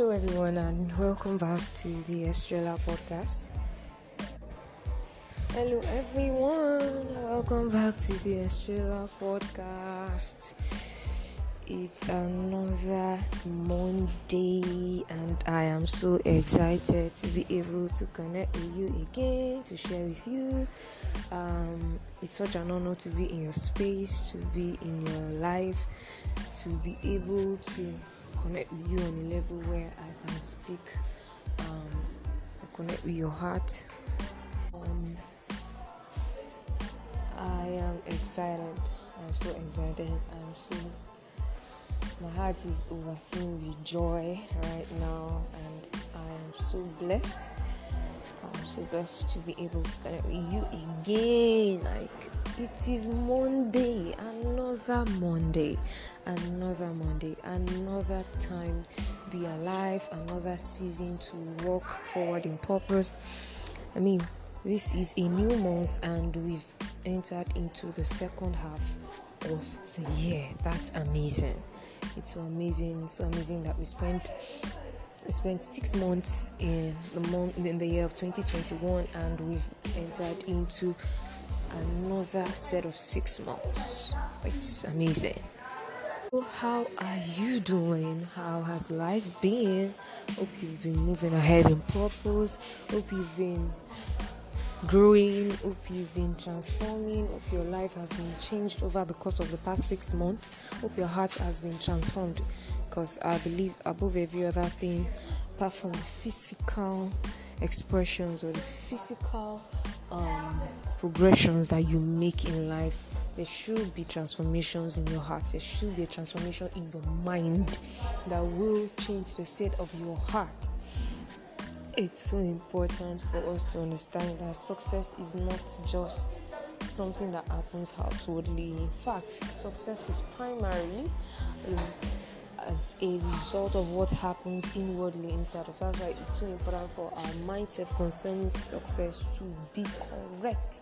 Hello, everyone, and welcome back to the Estrella podcast. Hello, everyone, welcome back to the Estrella podcast. It's another Monday, and I am so excited to be able to connect with you again to share with you. Um, it's such an honor to be in your space, to be in your life, to be able to connect with you on a level where I can speak, um, connect with your heart. Um, I am excited. I'm so excited. I'm so. My heart is overflowing with joy right now, and I am so blessed. I'm so blessed to be able to connect with you again. Like it is Monday, another Monday, another Monday, another time be alive, another season to walk forward in purpose. I mean, this is a new month, and we've entered into the second half of the year. That's amazing. It's so amazing, so amazing that we spent we spent six months in the month in the year of 2021 and we've entered into another set of six months. It's amazing. So how are you doing? How has life been? Hope you've been moving ahead in purpose. Hope you've been growing. Hope you've been transforming. Hope your life has been changed over the course of the past six months. Hope your heart has been transformed because I believe above every other thing, apart from the physical expressions or the physical um, progressions that you make in life, there should be transformations in your heart. There should be a transformation in your mind that will change the state of your heart. It's so important for us to understand that success is not just something that happens outwardly. In fact, success is primarily as a result of what happens inwardly inside of us. That's why it's so important for our mindset concerning success to be correct.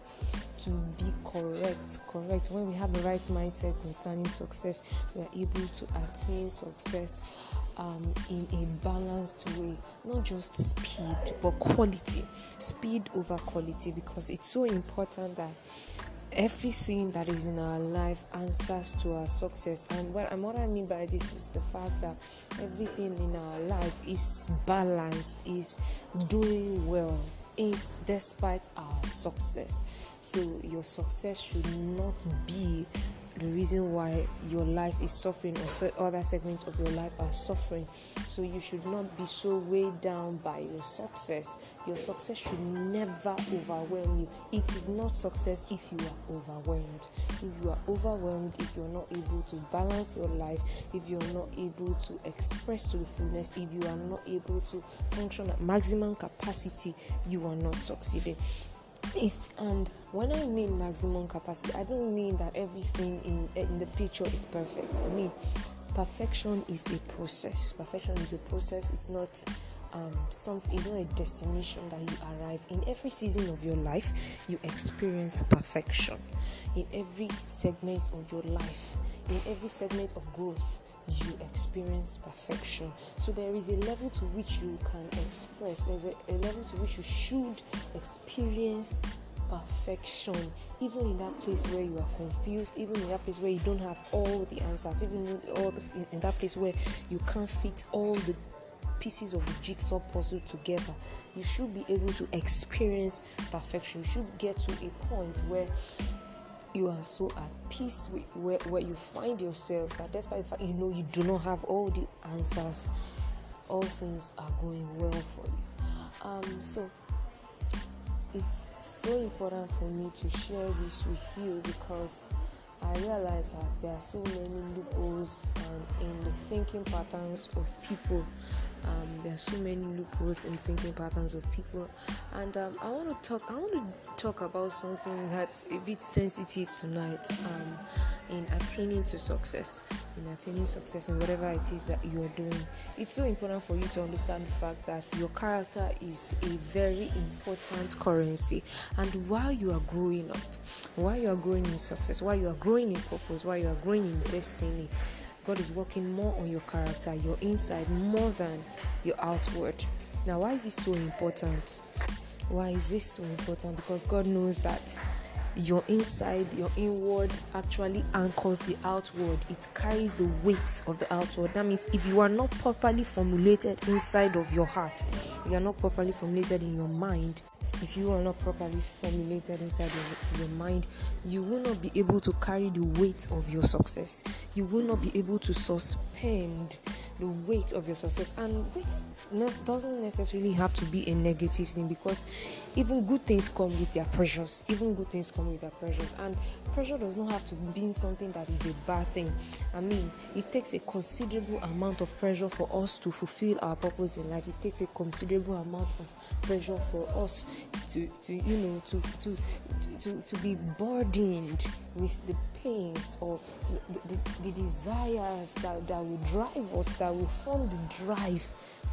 To be correct, correct. When we have the right mindset concerning success, we are able to attain success um, in a balanced way, not just speed but quality. Speed over quality because it's so important that everything that is in our life answers to our success. And what, and what i mean by this is the fact that everything in our life is balanced is doing well is despite our success so your success should not be the reason why your life is suffering or so other segments of your life are suffering. So you should not be so weighed down by your success. Your success should never overwhelm you. It is not success if you are overwhelmed. If you are overwhelmed, if you're not able to balance your life, if you're not able to express to the fullness, if you are not able to function at maximum capacity, you are not succeeding if and when i mean maximum capacity i don't mean that everything in in the picture is perfect. I mean perfection is a process. Perfection is a process. It's not um, some you know a destination that you arrive in. Every season of your life you experience perfection. In every segment of your life in every segment of growth you experience perfection. So there is a level to which you can express, there's a, a level to which you should experience perfection. Even in that place where you are confused even in that place where you don't have all the answers even in, all the, in that place where you can't fit all the pieces of the jigsaw puzzle together you should be able to experience perfection. You should get to a point where you are so at peace with where, where you find yourself that despite the fact you know you do not have all the answers all things are going well for you um so it's so important for me to share this with you because I realize that there are so many loopholes in the thinking patterns of people. Um, there are so many loopholes in thinking patterns of people, and um, I want to talk. I want to talk about something that's a bit sensitive tonight. Um, in attaining to success, in attaining success in whatever it is that you are doing, it's so important for you to understand the fact that your character is a very important currency. And while you are growing up, while you are growing in success, while you are growing in purpose, while you are growing in destiny, God is working more on your character, your inside, more than your outward. Now, why is this so important? Why is this so important? Because God knows that your inside, your inward actually anchors the outward. It carries the weight of the outward. That means if you are not properly formulated inside of your heart, you are not properly formulated in your mind, if you are not properly formulated inside of your mind, you will not be able to carry the weight of your success. You will not be able to suspend the weight of your success. And weight doesn't necessarily have to be a negative thing because even good things come with their pressures. Even good things come with their pressures. And pressure does not have to be something that is a bad thing. I mean, it takes a considerable amount of pressure for us to fulfill our purpose in life. It takes a considerable amount of pressure for us to, to you know, to, to, to, to be burdened with the pains or the, the, the desires that, that will drive us, that will form the drive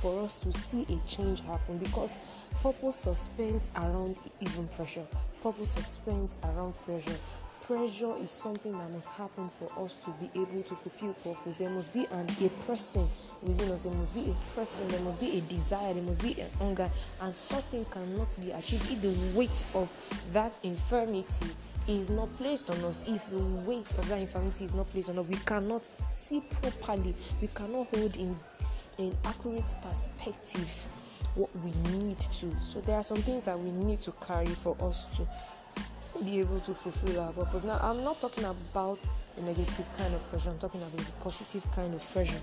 for us to see a change happen because purpose suspends around even pressure. Purpose suspends around pressure pressure is something that must happen for us to be able to fulfill purpose. There must be an, a within us. There must be a person. There must be a desire. There must be an hunger. And something cannot be achieved if the weight of that infirmity is not placed on us. If the weight of that infirmity is not placed on us, we cannot see properly. We cannot hold in an accurate perspective what we need to. So there are some things that we need to carry for us to be able to fulfill our purpose. Now, I'm not talking about the negative kind of pressure, I'm talking about the positive kind of pressure.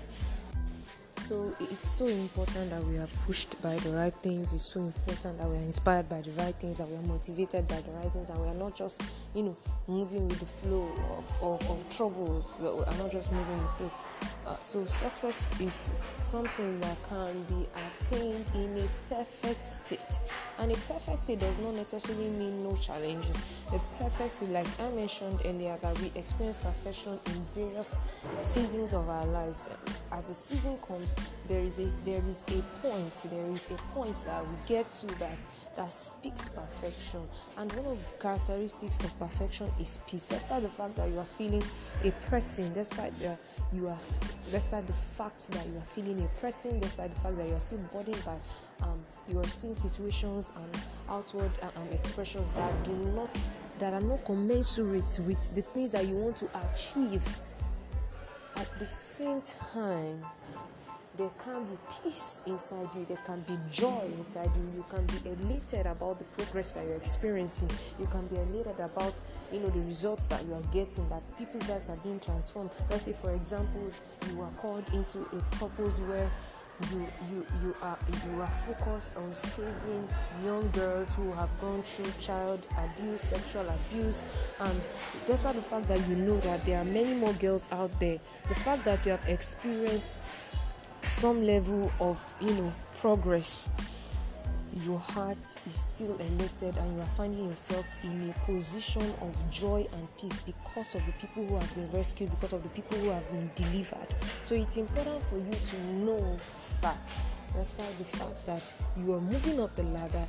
So it's so important that we are pushed by the right things. It's so important that we are inspired by the right things, that we are motivated by the right things, and we are not just, you know, moving with the flow of, of, of troubles. We are not just moving with the flow. Uh, so success is something that can be attained in a perfect state, and a perfect state does not necessarily mean no challenges. A perfect state, like I mentioned earlier, that we experience perfection in various seasons of our lives. As the season comes, there is a there is a point, there is a point that we get to that that speaks perfection. And one of the characteristics of perfection is peace. Despite the fact that you are feeling a pressing, despite the you are despite the fact that you are feeling a pressing, despite the fact that you are still burdened by um, you are seeing situations and outward uh, um, expressions that do not that are not commensurate with the things that you want to achieve at the same time there can be peace inside you, there can be joy inside you, you can be elated about the progress that you're experiencing, you can be elated about you know the results that you are getting, that people's lives are being transformed. Let's say for example you are called into a purpose where you you you are you are focused on saving young girls who have gone through child abuse, sexual abuse, and despite the fact that you know that there are many more girls out there, the fact that you have experienced some level of you know progress your heart is still elated and you are finding yourself in a position of joy and peace because of the people who have been rescued because of the people who have been delivered. So it's important for you to know that despite the fact that you are moving up the ladder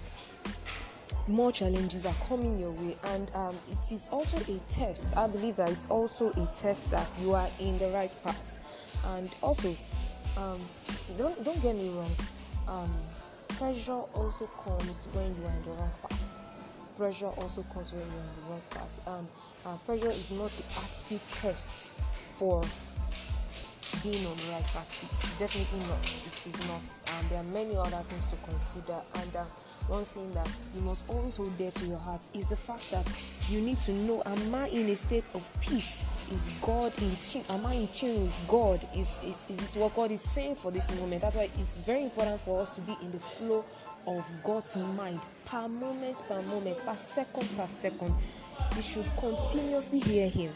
more challenges are coming your way. And um, it is also a test. I believe that it's also a test that you are in the right path. And also um, don't don't get me wrong. Um, pressure also comes when you are in the wrong path. Pressure also comes when you are in the wrong path. Um, uh, pressure is not the acid test for being on the right path. It's definitely not. It is not. And there are many other things to consider. And uh, one thing that you must always hold dear to your heart is the fact that you need to know: Am I in a state of peace? Is God in tune? Am I in tune with God? Is is, is this what God is saying for this moment? That's why it's very important for us to be in the flow of God's mind per moment, per moment, per second, per second. We should continuously hear Him.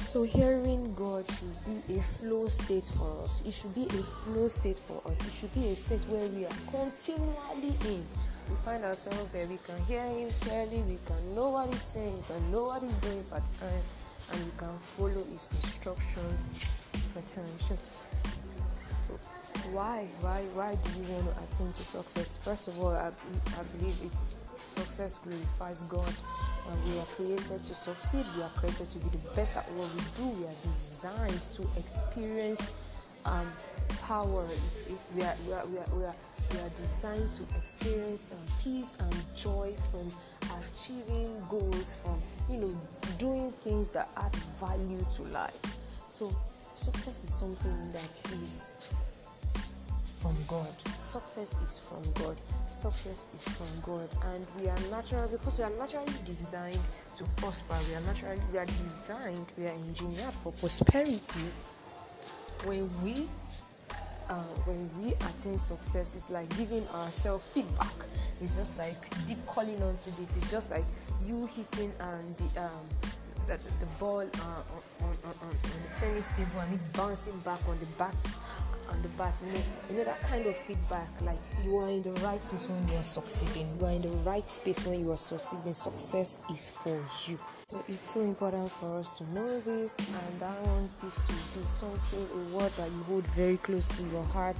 So, hearing God should be a flow state for us. It should be a flow state for us. It should be a state where we are continually in. We find ourselves there. We can hear Him clearly. We can know what He's saying. We can know what He's doing for time. Uh, and we can follow His instructions for time. Why? Why? Why do you want to attain to success? First of all, I, I believe it's success glorifies God and we are created to succeed. We are created to be the best at what we do. We are designed to experience um, power. It's, we, are, we, are, we, are, we, are, we are designed to experience um, peace and joy from achieving goals, from you know doing things that add value to lives. So success is something that is from God. Success is from God. Success is from God, and we are natural because we are naturally designed to prosper. We are naturally we are designed. We are engineered for prosperity. When we uh, when we attain success, it's like giving ourselves feedback. It's just like deep calling on to deep. It's just like you hitting um, the um, the, the ball uh, on, on, on, on the tennis table and it bouncing back on the bats on the bat. You know, you know that kind of feedback. Like you are in the right place when you are succeeding. You are in the right space when you are succeeding. Success is for you. So it's so important for us to know this, and I want this to be something, a word that you hold very close to your heart,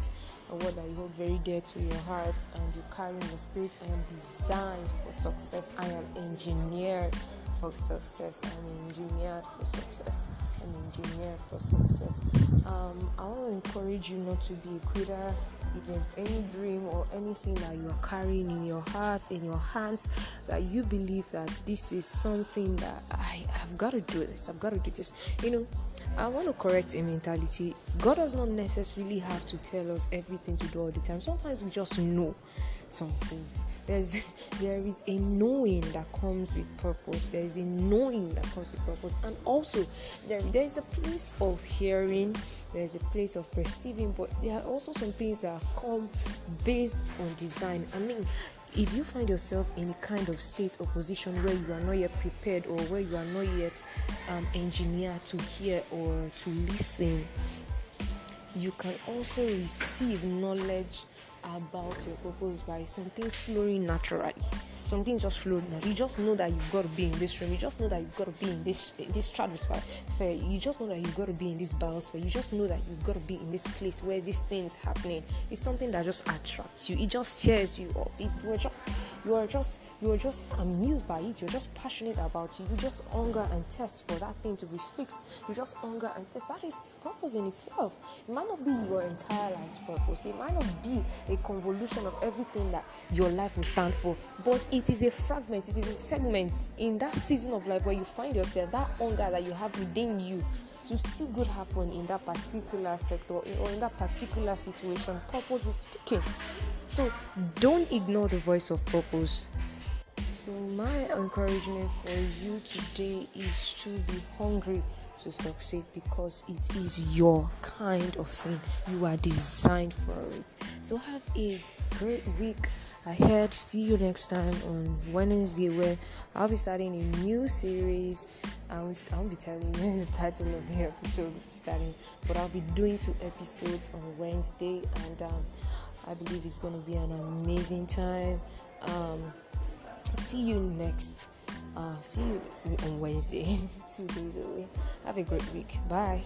a word that you hold very dear to your heart, and you carry in your spirit. I am designed for success. I am engineered for success. I'm engineered for success. I'm engineered for success. Um, I want to encourage you not to be a quitter. If there's any dream or anything that you are carrying in your heart, in your hands, that you believe that this is something that I, I've got to do this, I've got to do this. You know, I want to correct a mentality. God does not necessarily have to tell us everything to do all the time. Sometimes we just know some things. There's there is a knowing that comes with purpose. There is a knowing that comes with purpose, and also there there is a place of hearing. There is a place of perceiving, but there are also some things that come based on design. I mean, if you find yourself in a kind of state or position where you are not yet prepared or where you are not yet um, engineered to hear or to listen, you can also receive knowledge about your purpose by some things flowing naturally. Some things just flow naturally. You just know that you've got to be in this room. You just know that you've got to be in this this stratosphere. You just know that you've got to be in this biosphere. You just know that you've got to be in this place where this thing is happening. It's something that just attracts you. It just tears you up. It, just you are just you are just amused by it. You're just passionate about it. You just hunger and test for that thing to be fixed. You just hunger and test. That is purpose in itself. It might not be your entire life's purpose. It might not be a convolution of everything that your life will stand for. But it is a fragment, it is a segment in that season of life where you find yourself, that hunger that you have within you to see good happen in that particular sector or in that particular situation. Purpose is speaking. So don't ignore the voice of purpose. So, my encouragement for you today is to be hungry to succeed because it is your kind of thing. You are designed for it. So have a great week ahead. See you next time on Wednesday where I'll be starting a new series. I won't, I won't be telling you the title of the episode starting, but I'll be doing two episodes on Wednesday and um, I believe it's going to be an amazing time. Um, see you next uh, see you on Wednesday, two days away. Have a great week. Bye.